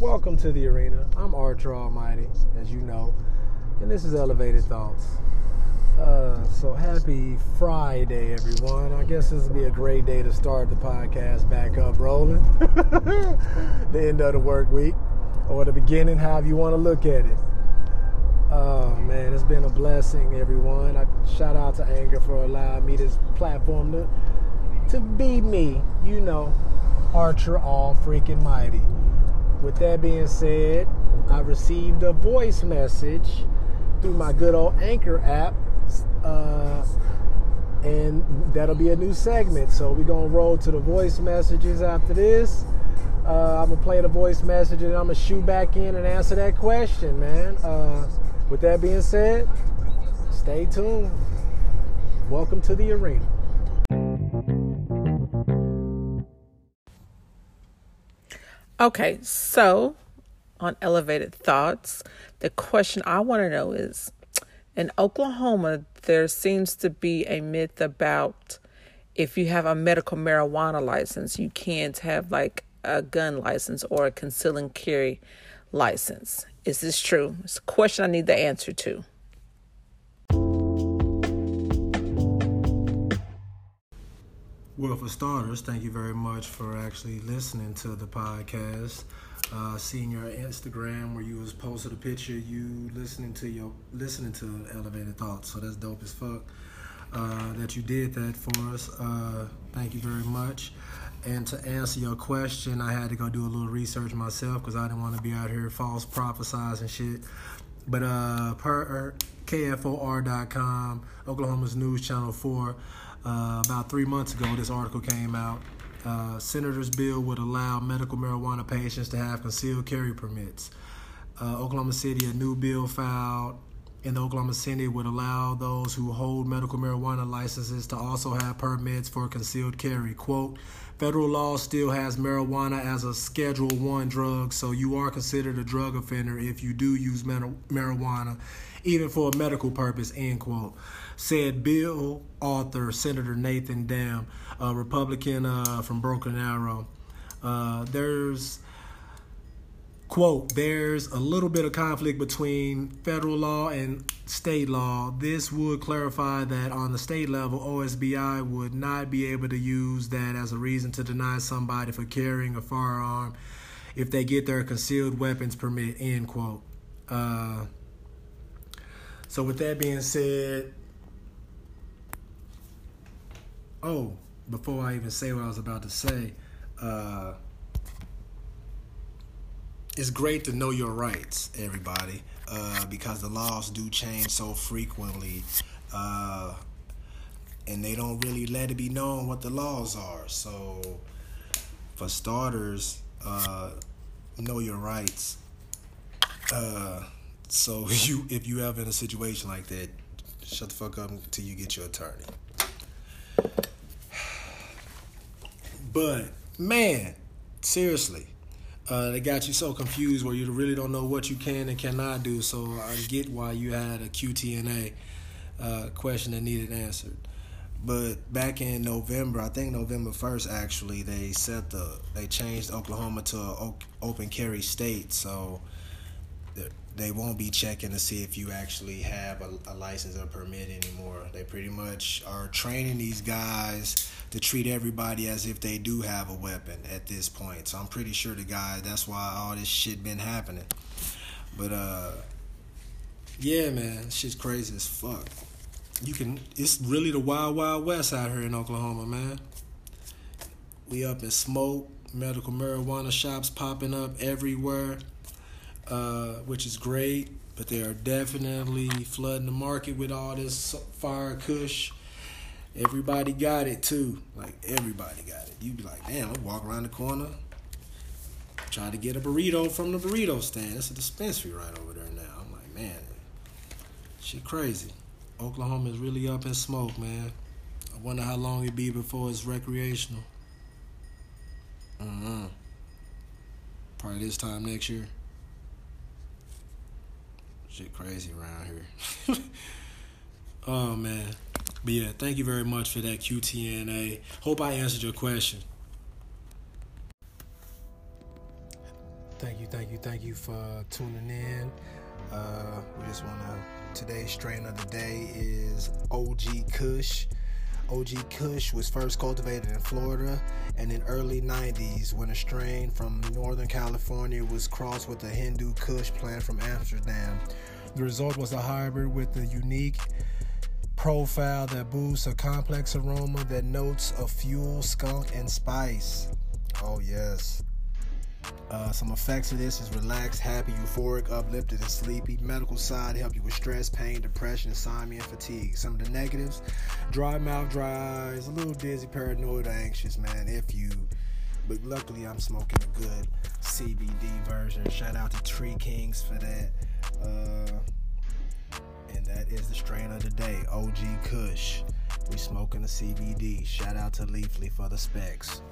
Welcome to the arena. I'm Archer Almighty, as you know, and this is Elevated Thoughts. Uh, so happy Friday, everyone. I guess this will be a great day to start the podcast back up rolling. the end of the work week, or the beginning, however you want to look at it. Oh man, it's been a blessing, everyone. I shout out to Anchor for allowing me this platform to to be me. You know, Archer all freaking mighty. With that being said, I received a voice message through my good old Anchor app, uh, and that'll be a new segment. So we're gonna roll to the voice messages after this. Uh, I'm gonna play the voice message and I'm gonna shoot back in and answer that question, man. Uh, with that being said, stay tuned. Welcome to the arena. Okay, so on elevated thoughts, the question I want to know is in Oklahoma, there seems to be a myth about if you have a medical marijuana license, you can't have like a gun license or a conceal and carry license. Is this true? It's a question I need the answer to. Well, for starters, thank you very much for actually listening to the podcast. Uh, seeing your Instagram where you was posted a picture, you listening to your listening to Elevated Thoughts. So that's dope as fuck. Uh, that you did that for us. Uh, thank you very much. And to answer your question, I had to go do a little research myself because I didn't want to be out here false prophesizing shit. But uh, per KFOR.com, Oklahoma's News Channel 4, uh, about three months ago, this article came out. Uh, Senator's bill would allow medical marijuana patients to have concealed carry permits. Uh, Oklahoma City, a new bill filed in the Oklahoma City would allow those who hold medical marijuana licenses to also have permits for concealed carry. Quote, federal law still has marijuana as a Schedule 1 drug, so you are considered a drug offender if you do use marijuana, even for a medical purpose, end quote said bill author Senator Nathan Dahm, a Republican uh, from Broken Arrow. Uh, there's quote there's a little bit of conflict between federal law and state law. This would clarify that on the state level osbi would not be able to use that as a reason to deny somebody for carrying a firearm if they get their concealed weapons permit end quote. Uh, so with that being said Oh, before I even say what I was about to say, uh, it's great to know your rights, everybody, uh, because the laws do change so frequently, uh, and they don't really let it be known what the laws are. So, for starters, uh, know your rights. Uh, so you, if you ever in a situation like that, shut the fuck up until you get your attorney. But man, seriously, uh, they got you so confused where you really don't know what you can and cannot do. So I get why you had a QTNA uh, question that needed answered. But back in November, I think November first, actually, they set the they changed Oklahoma to an open carry state. So they won't be checking to see if you actually have a, a, license or permit anymore. They pretty much are training these guys to treat everybody as if they do have a weapon at this point. So I'm pretty sure the guy that's why all this shit been happening. But uh yeah, man, shit's crazy as fuck. You can it's really the wild wild west out here in Oklahoma, man. We up in smoke, medical marijuana shops popping up everywhere uh, which is great. But they are definitely flooding the market with all this fire kush. Everybody got it too. Like everybody got it. You'd be like, damn, I walk around the corner, try to get a burrito from the burrito stand. It's a dispensary right over there now. I'm like, man, shit crazy. Oklahoma is really up in smoke, man. I wonder how long it be before it's recreational. Mm-hmm. Probably this time next year. Shit crazy around here. oh man. But yeah, thank you very much for that QTNA. Hope I answered your question. Thank you, thank you, thank you for tuning in. Uh, we just want to. Today's strain of the day is OG Kush. OG Kush was first cultivated in Florida and in early 90s when a strain from Northern California was crossed with a Hindu Kush plant from Amsterdam. The result was a hybrid with a unique profile that boosts a complex aroma that notes of fuel, skunk, and spice. Oh, yes. Uh, some effects of this is relaxed, happy, euphoric, uplifted, and sleepy. Medical side help you with stress, pain, depression, insomnia, and fatigue. Some of the negatives: dry mouth, dry eyes, a little dizzy, paranoid, anxious. Man, if you, but luckily I'm smoking a good CBD version. Shout out to Tree Kings for that. Uh, and that is the strain of the day, OG Kush. We smoking the CBD. Shout out to Leafly for the specs.